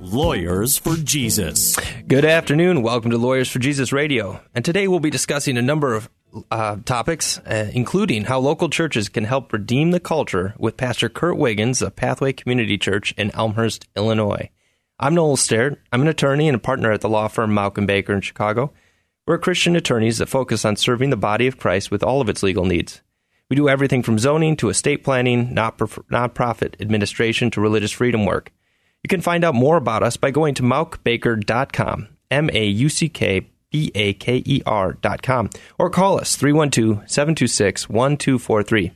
Lawyers for Jesus. Good afternoon. Welcome to Lawyers for Jesus Radio. And today we'll be discussing a number of uh, topics, uh, including how local churches can help redeem the culture with Pastor Kurt Wiggins of Pathway Community Church in Elmhurst, Illinois. I'm Noel Sterrett. I'm an attorney and a partner at the law firm Mauck and Baker in Chicago. We're Christian attorneys that focus on serving the body of Christ with all of its legal needs. We do everything from zoning to estate planning, nonprofit administration to religious freedom work. You can find out more about us by going to mauckbaker.com, M A U C K B A K E R.com, or call us 312 726 1243.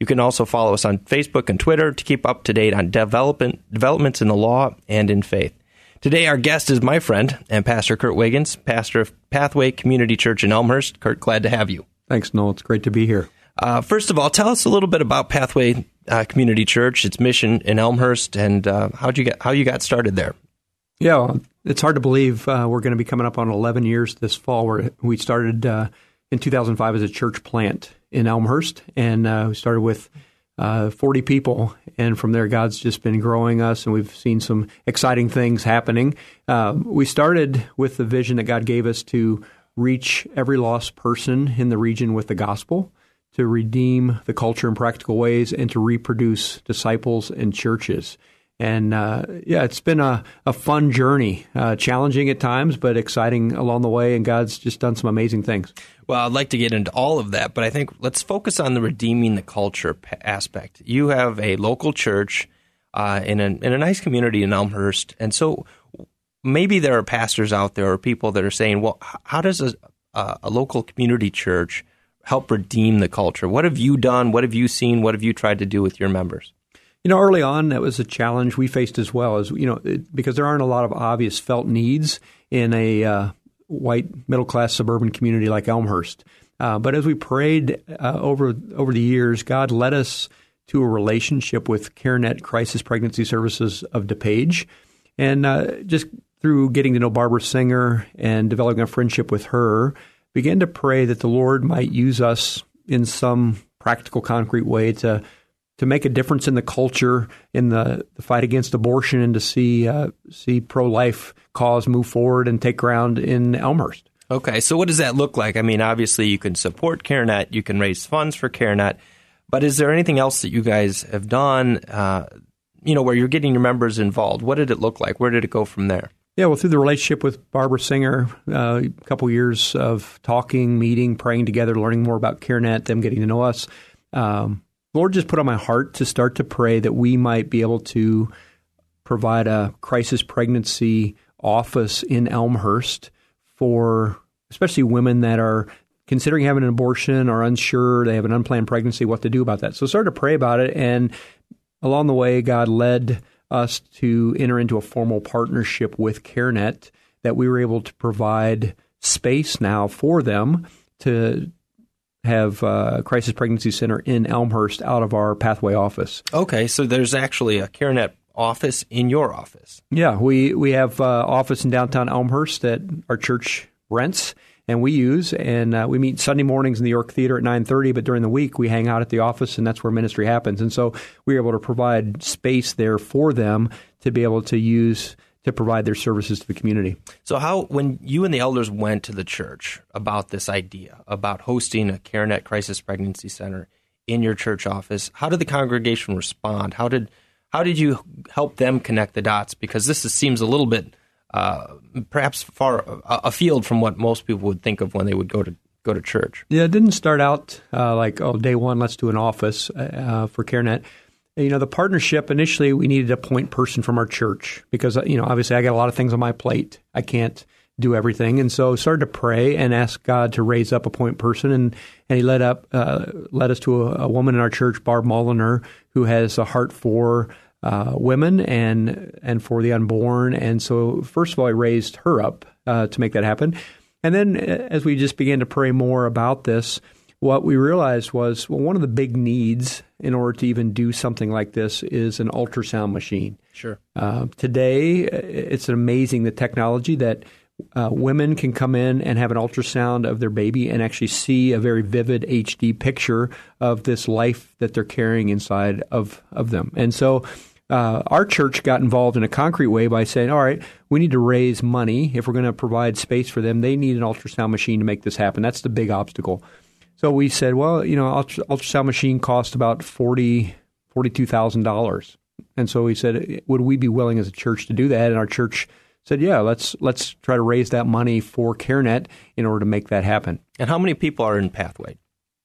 You can also follow us on Facebook and Twitter to keep up to date on development, developments in the law and in faith. Today, our guest is my friend and Pastor Kurt Wiggins, pastor of Pathway Community Church in Elmhurst. Kurt, glad to have you. Thanks, Noel. It's great to be here. Uh, first of all, tell us a little bit about Pathway uh, Community Church, its mission in Elmhurst, and uh, how you get how you got started there. Yeah, well, it's hard to believe uh, we're going to be coming up on 11 years this fall. Where we started uh, in 2005 as a church plant in Elmhurst, and uh, we started with 40 people, and from there, God's just been growing us, and we've seen some exciting things happening. we started with the vision that God gave us to reach every lost person in the region with the gospel to redeem the culture in practical ways and to reproduce disciples and churches. And uh, yeah, it's been a, a fun journey, uh, challenging at times, but exciting along the way. And God's just done some amazing things. Well, I'd like to get into all of that, but I think let's focus on the redeeming the culture aspect. You have a local church uh, in, a, in a nice community in Elmhurst. And so maybe there are pastors out there or people that are saying, well, how does a, a local community church help redeem the culture? What have you done? What have you seen? What have you tried to do with your members? You know, early on, that was a challenge we faced as well, as you know, it, because there aren't a lot of obvious felt needs in a uh, white middle class suburban community like Elmhurst. Uh, but as we prayed uh, over over the years, God led us to a relationship with CareNet Crisis Pregnancy Services of DuPage, and uh, just through getting to know Barbara Singer and developing a friendship with her, began to pray that the Lord might use us in some practical, concrete way to to make a difference in the culture, in the, the fight against abortion, and to see uh, see pro life cause move forward and take ground in Elmhurst. Okay, so what does that look like? I mean, obviously, you can support CareNet, you can raise funds for CareNet, but is there anything else that you guys have done? Uh, you know, where you're getting your members involved. What did it look like? Where did it go from there? Yeah, well, through the relationship with Barbara Singer, uh, a couple years of talking, meeting, praying together, learning more about CareNet, them getting to know us, um, Lord just put on my heart to start to pray that we might be able to provide a crisis pregnancy office in Elmhurst for especially women that are considering having an abortion or unsure, they have an unplanned pregnancy, what to do about that. So started to pray about it, and along the way, God led us to enter into a formal partnership with CareNet that we were able to provide space now for them to have a crisis pregnancy center in Elmhurst out of our pathway office. Okay, so there's actually a CareNet office in your office. Yeah, we we have uh, office in downtown Elmhurst that our church rents and we use. And uh, we meet Sunday mornings in the York Theater at 9:30, but during the week we hang out at the office, and that's where ministry happens. And so we are able to provide space there for them to be able to use to provide their services to the community. So, how when you and the elders went to the church about this idea about hosting a CareNet Crisis Pregnancy Center in your church office, how did the congregation respond? How did how did you help them connect the dots? Because this is, seems a little bit uh, perhaps far afield from what most people would think of when they would go to go to church. Yeah, it didn't start out uh, like oh, day one, let's do an office uh, for CareNet. You know, the partnership initially we needed a point person from our church because uh, you know obviously I got a lot of things on my plate. I can't do everything, and so started to pray and ask God to raise up a point person, and and He led up uh, led us to a, a woman in our church, Barb Mulliner, who has a heart for uh, women and and for the unborn. And so, first of all, I raised her up uh, to make that happen. And then uh, as we just began to pray more about this, what we realized was well, one of the big needs in order to even do something like this is an ultrasound machine. Sure. Uh, today, uh, it's amazing the technology that uh, women can come in and have an ultrasound of their baby and actually see a very vivid HD picture of this life that they're carrying inside of, of them. And so uh, our church got involved in a concrete way by saying, all right, we need to raise money. If we're going to provide space for them, they need an ultrasound machine to make this happen. That's the big obstacle. So we said, well, you know, ultrasound machine cost about forty forty-two thousand dollars, and so we said, would we be willing as a church to do that? And our church said, yeah, let's let's try to raise that money for CareNet in order to make that happen. And how many people are in Pathway?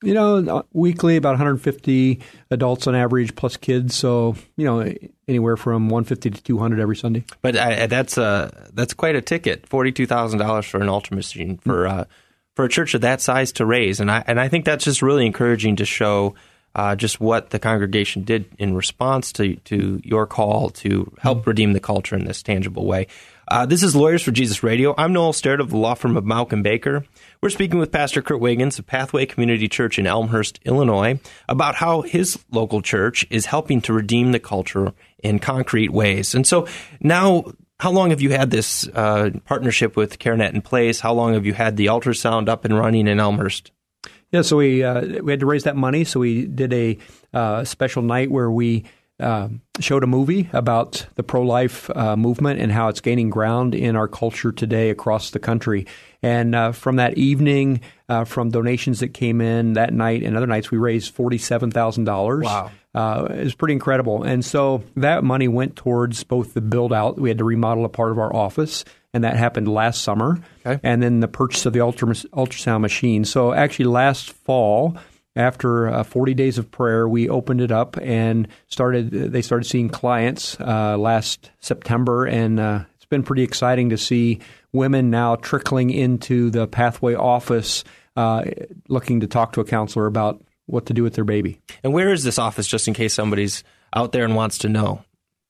You know, uh, weekly about 150 adults on average, plus kids. So you know, anywhere from 150 to 200 every Sunday. But uh, that's uh, that's quite a ticket. Forty-two thousand dollars for an ultra machine for. Uh, for a church of that size to raise. And I and I think that's just really encouraging to show uh, just what the congregation did in response to to your call to help mm-hmm. redeem the culture in this tangible way. Uh, this is Lawyers for Jesus Radio. I'm Noel Sterrett of the law firm of Mauck and Baker. We're speaking with Pastor Kurt Wiggins of Pathway Community Church in Elmhurst, Illinois, about how his local church is helping to redeem the culture in concrete ways. And so now how long have you had this uh, partnership with CareNet in place? How long have you had the ultrasound up and running in Elmhurst? Yeah, so we uh, we had to raise that money, so we did a uh, special night where we uh, showed a movie about the pro life uh, movement and how it's gaining ground in our culture today across the country. And uh, from that evening, uh, from donations that came in that night and other nights, we raised forty-seven thousand dollars. Wow. Uh, it was pretty incredible. And so that money went towards both the build out. We had to remodel a part of our office, and that happened last summer. Okay. And then the purchase of the ultrasound machine. So actually, last fall, after uh, 40 days of prayer, we opened it up and started. They started seeing clients uh, last September, and uh, it's been pretty exciting to see women now trickling into the Pathway office, uh, looking to talk to a counselor about what to do with their baby. And where is this office, just in case somebody's out there and wants to know?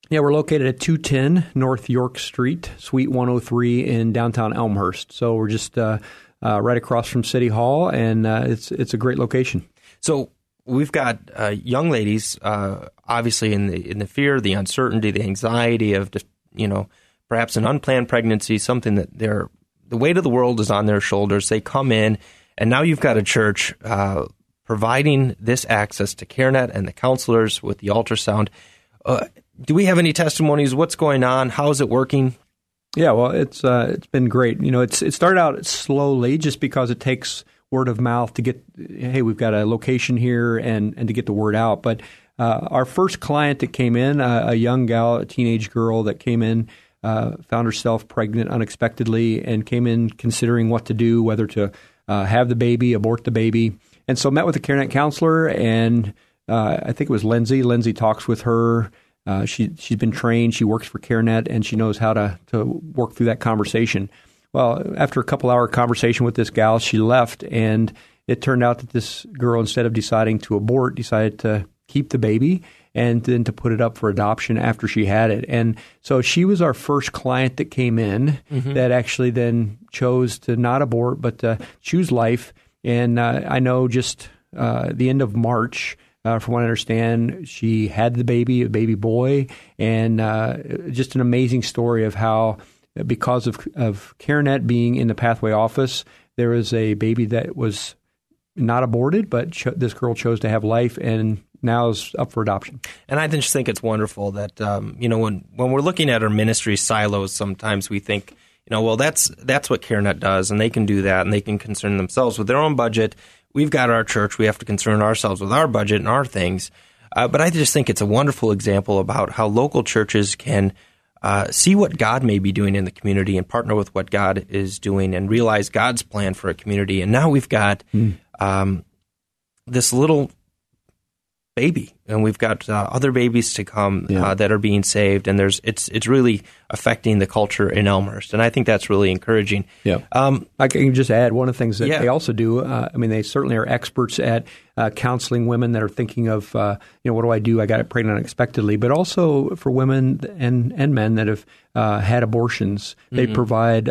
Yeah, we're located at 210 North York Street, Suite 103 in downtown Elmhurst. So we're just uh, uh, right across from City Hall, and uh, it's it's a great location. So we've got uh, young ladies, uh, obviously in the in the fear, the uncertainty, the anxiety of just you know perhaps an unplanned pregnancy, something that they're the weight of the world is on their shoulders. They come in, and now you've got a church uh, providing this access to CareNet and the counselors with the ultrasound. Uh, do we have any testimonies? What's going on? How is it working? Yeah, well, it's uh, it's been great. You know, it's it started out slowly, just because it takes word of mouth to get. Hey, we've got a location here, and and to get the word out. But uh, our first client that came in, uh, a young gal, a teenage girl that came in, uh, found herself pregnant unexpectedly, and came in considering what to do, whether to uh, have the baby, abort the baby. And so met with a CareNet counselor, and uh, I think it was Lindsay. Lindsay talks with her. Uh, she she's been trained. She works for CareNet, and she knows how to to work through that conversation. Well, after a couple hour conversation with this gal, she left, and it turned out that this girl, instead of deciding to abort, decided to keep the baby and then to put it up for adoption after she had it. And so she was our first client that came in mm-hmm. that actually then chose to not abort but to choose life and uh, I know just uh, the end of March, uh, from what I understand, she had the baby, a baby boy, and uh, just an amazing story of how, because of of CareNet being in the Pathway office, there is a baby that was not aborted, but cho- this girl chose to have life and now is up for adoption. And I just think it's wonderful that um, you know when when we're looking at our ministry silos, sometimes we think you know, well, that's that's what CareNet does, and they can do that, and they can concern themselves with their own budget. We've got our church; we have to concern ourselves with our budget and our things. Uh, but I just think it's a wonderful example about how local churches can uh, see what God may be doing in the community and partner with what God is doing and realize God's plan for a community. And now we've got mm. um, this little baby, and we've got uh, other babies to come yeah. uh, that are being saved, and there's it's it's really affecting the culture in Elmhurst, and I think that's really encouraging. Yeah, um, I can just add one of the things that yeah. they also do. Uh, I mean, they certainly are experts at uh, counseling women that are thinking of uh, you know what do I do? I got pregnant unexpectedly, but also for women and and men that have uh, had abortions, mm-hmm. they provide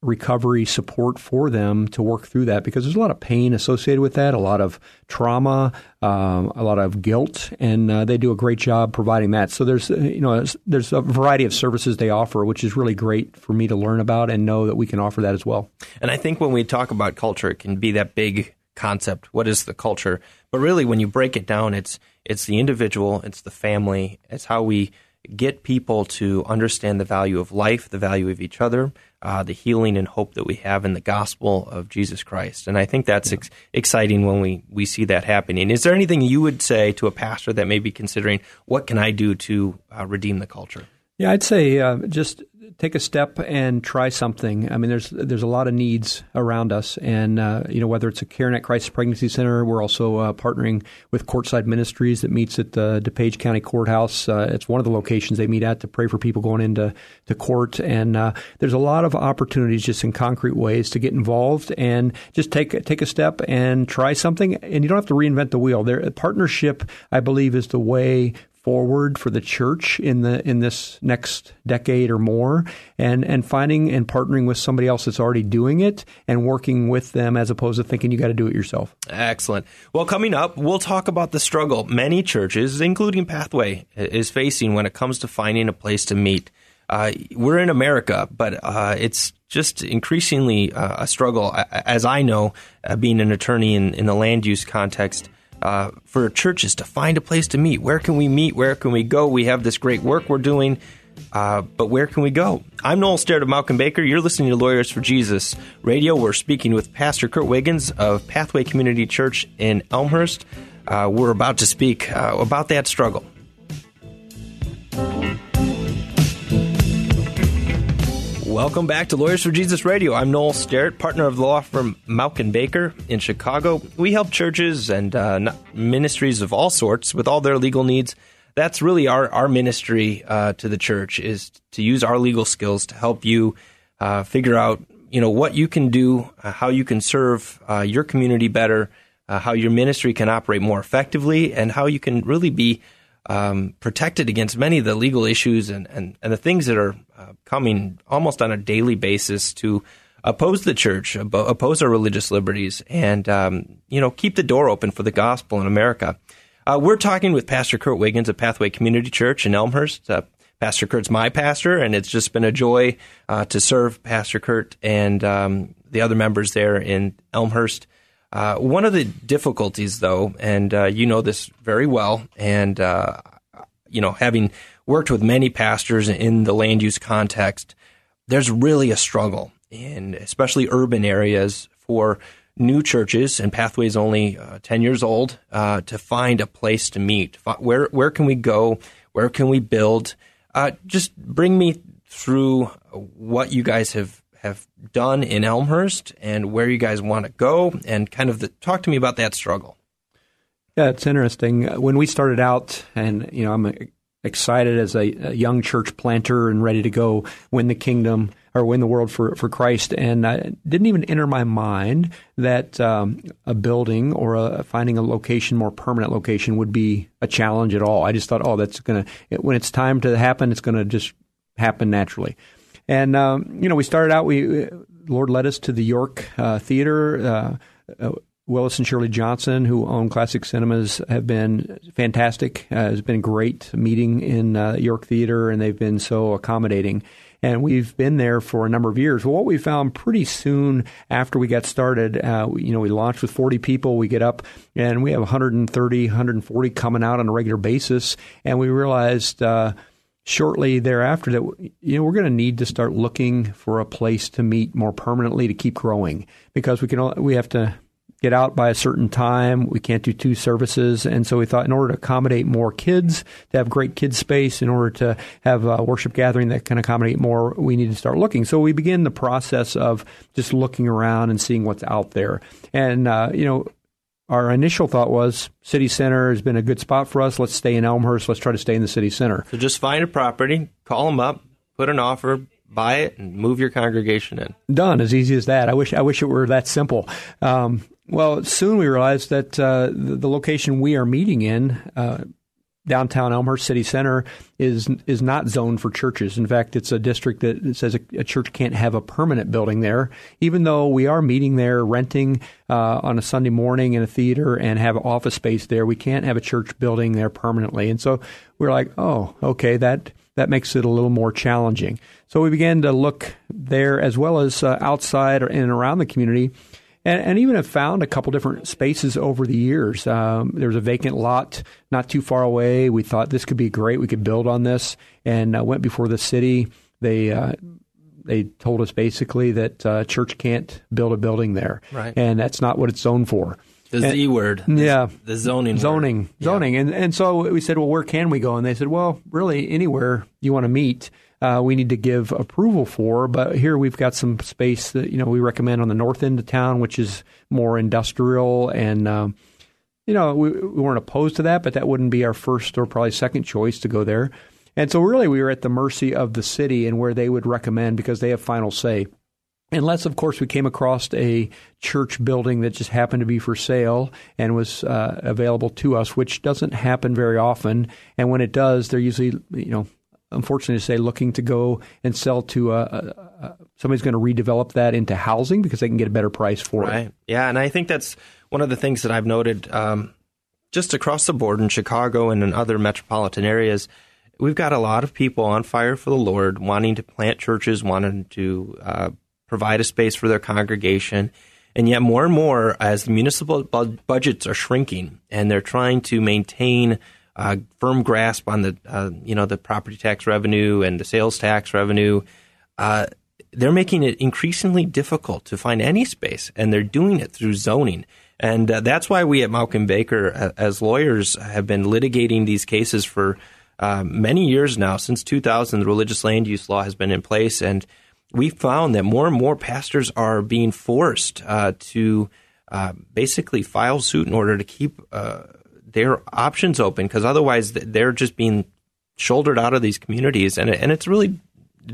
recovery support for them to work through that because there's a lot of pain associated with that, a lot of trauma, um, a lot of guilt, and uh, they do a great job providing that. So there's you know there's a variety of services they offer, which is really great for me to learn about and know that we can offer that as well. And I think when we talk about culture, it can be that big concept. What is the culture? But really, when you break it down, it's it's the individual, it's the family, it's how we get people to understand the value of life, the value of each other, uh, the healing and hope that we have in the gospel of Jesus Christ. And I think that's ex- exciting when we, we see that happening. Is there anything you would say to a pastor that may be considering what can I do to uh, redeem the culture? Yeah, I'd say uh, just take a step and try something. I mean, there's there's a lot of needs around us, and uh, you know whether it's a CareNet Crisis Pregnancy Center, we're also uh, partnering with Courtside Ministries that meets at the DuPage County Courthouse. Uh, it's one of the locations they meet at to pray for people going into to court, and uh, there's a lot of opportunities just in concrete ways to get involved and just take take a step and try something. And you don't have to reinvent the wheel. There, partnership, I believe, is the way forward for the church in the in this next decade or more and and finding and partnering with somebody else that's already doing it and working with them as opposed to thinking you got to do it yourself. Excellent. Well, coming up, we'll talk about the struggle many churches, including Pathway, is facing when it comes to finding a place to meet. Uh, we're in America, but uh, it's just increasingly uh, a struggle, as I know, uh, being an attorney in, in the land use context uh, for churches to find a place to meet. Where can we meet? Where can we go? We have this great work we're doing, uh, but where can we go? I'm Noel Sterrett of Mauck and Baker. You're listening to Lawyers for Jesus Radio. We're speaking with Pastor Kurt Wiggins of Pathway Community Church in Elmhurst. Uh, we're about to speak uh, about that struggle. Welcome back to Lawyers for Jesus Radio. I'm Noel Sterrett, partner of the law firm Mauck and Baker in Chicago. We help churches and uh, ministries of all sorts with all their legal needs. That's really our, our ministry uh, to the church is to use our legal skills to help you uh, figure out you know what you can do, uh, how you can serve uh, your community better, uh, how your ministry can operate more effectively, and how you can really be um, protected against many of the legal issues and, and, and the things that are uh, coming almost on a daily basis to oppose the church, oppose our religious liberties, and um, you know keep the door open for the gospel in America. Uh, we're talking with Pastor Kurt Wiggins of Pathway Community Church in Elmhurst. Uh, pastor Kurt's my pastor, and it's just been a joy uh, to serve Pastor Kurt and um, the other members there in Elmhurst. Uh, one of the difficulties, though, and uh, you know this very well, and you know, having worked with many pastors in the land use context, there's really a struggle in especially urban areas for new churches and pathways only uh, 10 years old uh, to find a place to meet. Where where can we go? Where can we build? Uh, just bring me through what you guys have have done in Elmhurst and where you guys want to go, and kind of the, talk to me about that struggle. Yeah, it's interesting. When we started out, and you know, I'm excited as a, a young church planter and ready to go win the kingdom or win the world for, for Christ. And didn't even enter my mind that um, a building or a, finding a location, more permanent location, would be a challenge at all. I just thought, oh, that's going to, when it's time to happen, it's going to just happen naturally. And um, you know, we started out. We Lord led us to the York uh, Theater. Uh, uh, Willis and Shirley Johnson, who own Classic Cinemas, have been fantastic. Uh, it's been great meeting in uh, York Theater, and they've been so accommodating. And we've been there for a number of years. Well, what we found pretty soon after we got started, uh, you know, we launched with 40 people. We get up and we have 130, 140 coming out on a regular basis. And we realized uh, shortly thereafter that you know we're going to need to start looking for a place to meet more permanently to keep growing because we can we have to get out by a certain time. We can't do two services, and so we thought in order to accommodate more kids, to have great kids space, in order to have a worship gathering that can accommodate more, we need to start looking. So we begin the process of just looking around and seeing what's out there, and uh, you know our initial thought was city center has been a good spot for us. Let's stay in Elmhurst. Let's try to stay in the city center. So just find a property, call them up, put an offer, buy it, and move your congregation in. Done. As easy as that. I wish. I wish it were that simple. Um, well, soon we realized that uh, the, location we are meeting in. Uh, downtown Elmhurst City Center is is not zoned for churches. In fact, it's a district that says a, a church can't have a permanent building there, even though we are meeting there, renting uh, on a Sunday morning in a theater and have office space there. We can't have a church building there permanently, and so we're like, oh, okay, that that makes it a little more challenging. So we began to look there as well as uh, outside and around the community and, and even have found a couple different spaces over the years. Um, there was a vacant lot not too far away. We thought this could be great. We could build on this, and uh, went before the city. They uh, they told us basically that uh, church can't build a building there, right. and that's not what it's zoned for. The and, Z word, yeah, the zoning, zoning, word. zoning, yeah. and and so we said, well, where can we go? And they said, well, really anywhere you want to meet uh, we need to give approval for. But here we've got some space that you know we recommend on the north end of town, which is more industrial and. Um, you know, we, we weren't opposed to that, but that wouldn't be our first or probably second choice to go there. And so, really, we were at the mercy of the city and where they would recommend because they have final say. Unless, of course, we came across a church building that just happened to be for sale and was uh, available to us, which doesn't happen very often. And when it does, they're usually, you know, unfortunately to say, looking to go and sell to a, a, a somebody's going to redevelop that into housing because they can get a better price for right. it. Yeah, and I think that's one of the things that I've noted um, just across the board in Chicago and in other metropolitan areas. We've got a lot of people on fire for the Lord, wanting to plant churches, wanting to uh, provide a space for their congregation. And yet, more and more, as the municipal bu- budgets are shrinking and they're trying to maintain uh, firm grasp on the uh, you know the property tax revenue and the sales tax revenue, uh, they're making it increasingly difficult to find any space, and they're doing it through zoning. And uh, that's why we at Mauck Baker, as lawyers, have been litigating these cases for uh, many years now. Since 2000, the religious land use law has been in place, and we found that more and more pastors are being forced uh, to basically file suit in order to keep their options open because otherwise they're just being shouldered out of these communities, and and it's really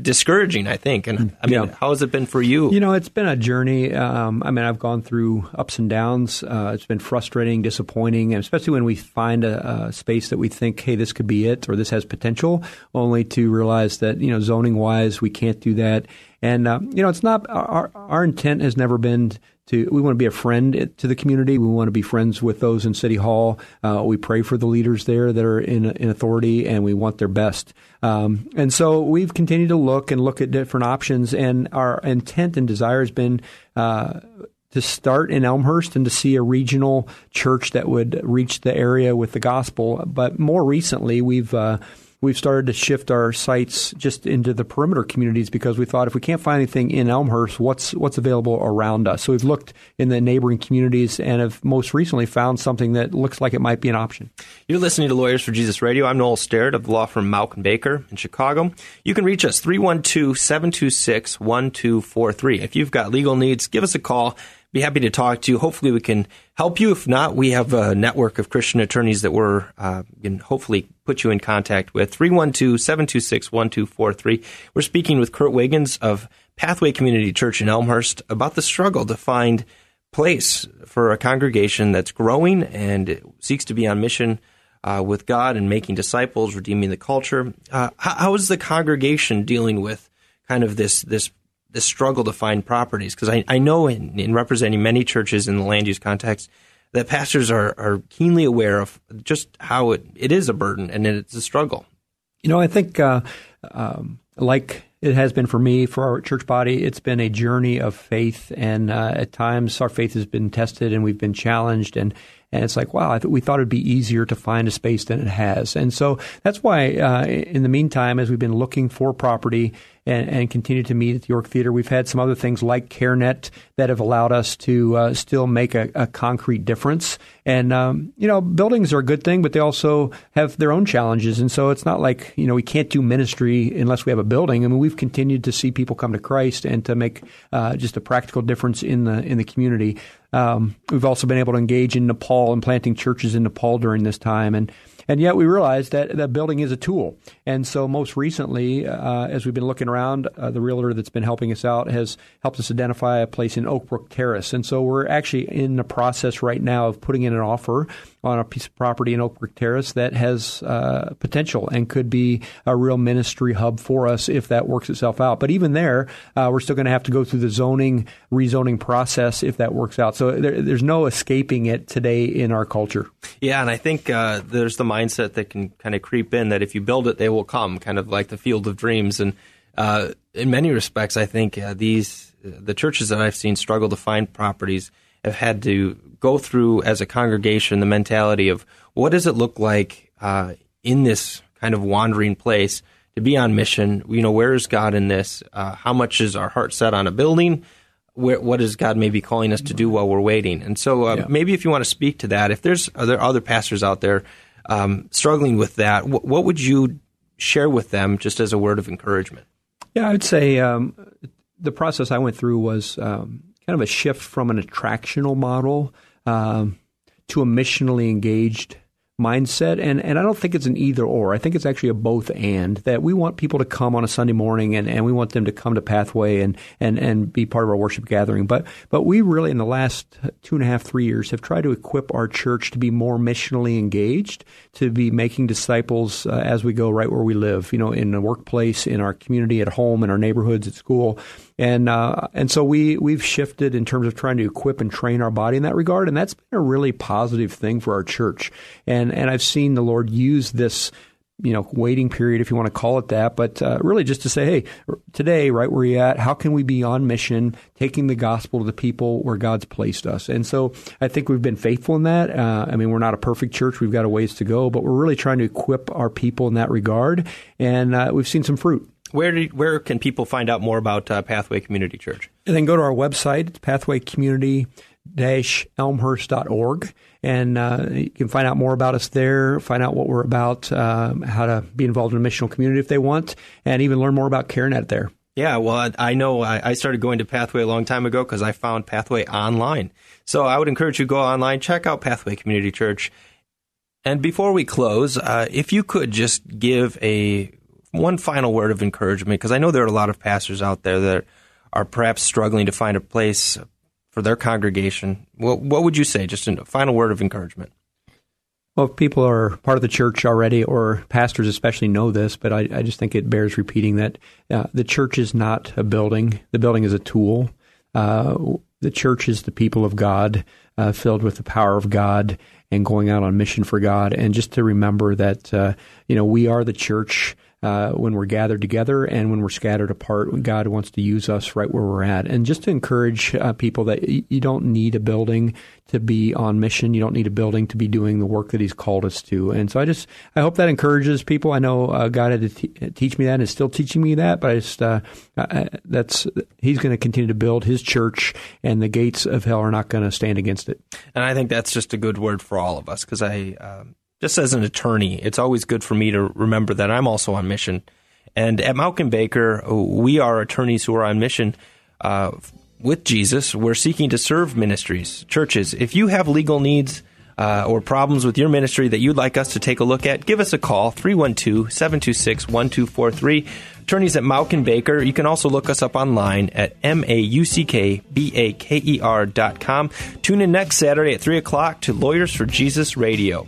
discouraging, I think. And I mean, yeah. how has it been for you? You know, it's been a journey. Um, I mean, I've gone through ups and downs. Uh, it's been frustrating, disappointing, and especially when we find a, a, space that we think, hey, this could be it, or this has potential, only to realize that you know, zoning wise, we can't do that. And uh, you know, it's not our our intent has never been to we want to be a friend to the community. We want to be friends with those in City Hall. Uh, we pray for the leaders there that are in, in authority, and we want their best. Um, and so we've continued to look and look at different options, and our intent and desire has been. Uh, to start in Elmhurst and to see a regional church that would reach the area with the gospel. But more recently, we've uh, we've started to shift our sights just into the perimeter communities because we thought if we can't find anything in Elmhurst, what's what's available around us? So we've looked in the neighboring communities and have most recently found something that looks like it might be an option. You're listening to Lawyers for Jesus Radio. I'm Noel Sterrett of the law firm Mauck and Baker in Chicago. You can reach us 312-726-1243. If you've got legal needs, give us a call be happy to talk to you. Hopefully, we can help you. If not, we have a network of Christian attorneys that we're uh, can hopefully put you in contact with. 312 726 1243. We're speaking with Kurt Wiggins of Pathway Community Church in Elmhurst about the struggle to find place for a congregation that's growing and seeks to be on mission uh, with God and making disciples, redeeming the culture. Uh, how, how is the congregation dealing with kind of this this the struggle to find properties. Because I, I know in, in, representing many churches in the land use context that pastors are, are keenly aware of just how it, it is a burden and it's a struggle. You know, I think uh, um, like it has been for me, for our church body, it's been a journey of faith, and uh, at times our faith has been tested and we've been challenged, and and it's like, wow, th- we thought it'd be easier to find a space than it has, and so that's why, uh, in the meantime, as we've been looking for property and, and continue to meet at the York Theater. We've had some other things like CareNet that have allowed us to uh, still make a, a, concrete difference. And um, you know, buildings are a good thing, but they also have their own challenges. And so it's not like you know we can't do ministry unless we have a building. I mean, we've continued to see people come to Christ and to make uh, just a practical difference in the in the community. Um, we've also been able to engage in Nepal and planting churches in Nepal during this time. And and yet we realize that that building is a tool. And so most recently, uh, as we've been looking around, uh, the realtor that's been helping us out has helped us identify a place in Oakbrook Terrace. And so we're actually in the process right now of putting in an offer on a piece of property in Oakbrook Terrace that has uh, potential and could be a real ministry hub for us if that works itself out. But even there, uh, we're still going to have to go through the zoning, rezoning process if that works out. So there, there's no escaping it today in our culture. Yeah, and I think uh, there's the mindset that can kind of creep in that if you build it, they will come, kind of like the field of dreams. And uh, in many respects, I think uh, these the churches that I've seen struggle to find properties have had to go through as a congregation the mentality of what does it look like uh, in this kind of wandering place to be on mission. You know, where is God in this? Uh, how much is our heart set on a building? Where, what is God maybe calling us to do while we're waiting? And so, uh, yeah. maybe if you want to speak to that, if there's other other pastors out there um, struggling with that, wh- what would you share with them, just as a word of encouragement? Yeah, I would say um, the process I went through was um, kind of a shift from an attractional model um, to a missionally engaged mindset. And, and I don't think it's an either or. I think it's actually a both and that we want people to come on a Sunday morning and, and we want them to come to Pathway and, and, and be part of our worship gathering. But, but we really, in the last two and a half, three years, have tried to equip our church to be more missionally engaged, to be making disciples uh, as we go right where we live, you know, in the workplace, in our community, at home, in our neighborhoods, at school. And uh, and so we we've shifted in terms of trying to equip and train our body in that regard, and that's been a really positive thing for our church. And and I've seen the Lord use this you know, waiting period, if you want to call it that, but uh, really just to say, hey, today, right where you're at, how can we be on mission, taking the gospel to the people where God's placed us? And so I think we've been faithful in that. Uh, I mean, we're not a perfect church; we've got a ways to go, but we're really trying to equip our people in that regard, and uh, we've seen some fruit. Where do, where can people find out more about uh, Pathway Community Church? And then go to our website, pathwaycommunity elmhurst.org, and uh, you can find out more about us there, find out what we're about, uh, how to be involved in a missional community if they want, and even learn more about CareNet there. Yeah, well, I know I started going to Pathway a long time ago because I found Pathway online. So I would encourage you to go online, check out Pathway Community Church. And before we close, uh, if you could just give a one final word of encouragement, because I know there are a lot of pastors out there that are perhaps struggling to find a place for their congregation. What, what would you say? Just a final word of encouragement. Well, if people are part of the church already, or pastors especially know this, but I, I just think it bears repeating that uh, the church is not a building. The building is a tool. Uh, the church is the people of God, uh, filled with the power of God and going out on mission for God. And just to remember that, uh, you know, we are the church uh, when we're gathered together and when we're scattered apart. God wants to use us right where we're at. And just to encourage uh, people that you don't need a building to be on mission. You don't need a building to be doing the work that He's called us to. And so I just I hope that encourages people. I know uh, God had to t- teach me that and is still teaching me that, but I just uh, I, that's He's going to continue to build His church, and the gates of hell are not going to stand against it. And I think that's just a good word for all of us because I. Um just as an attorney, it's always good for me to remember that I'm also on mission. And at Mauck and Baker, we are attorneys who are on mission uh, with Jesus. We're seeking to serve ministries, churches. If you have legal needs uh, or problems with your ministry that you'd like us to take a look at, give us a call 312 726 1243. Attorneys at Mauck and Baker. You can also look us up online at M A U C K B A K E R dot com. Tune in next Saturday at 3 o'clock to Lawyers for Jesus Radio.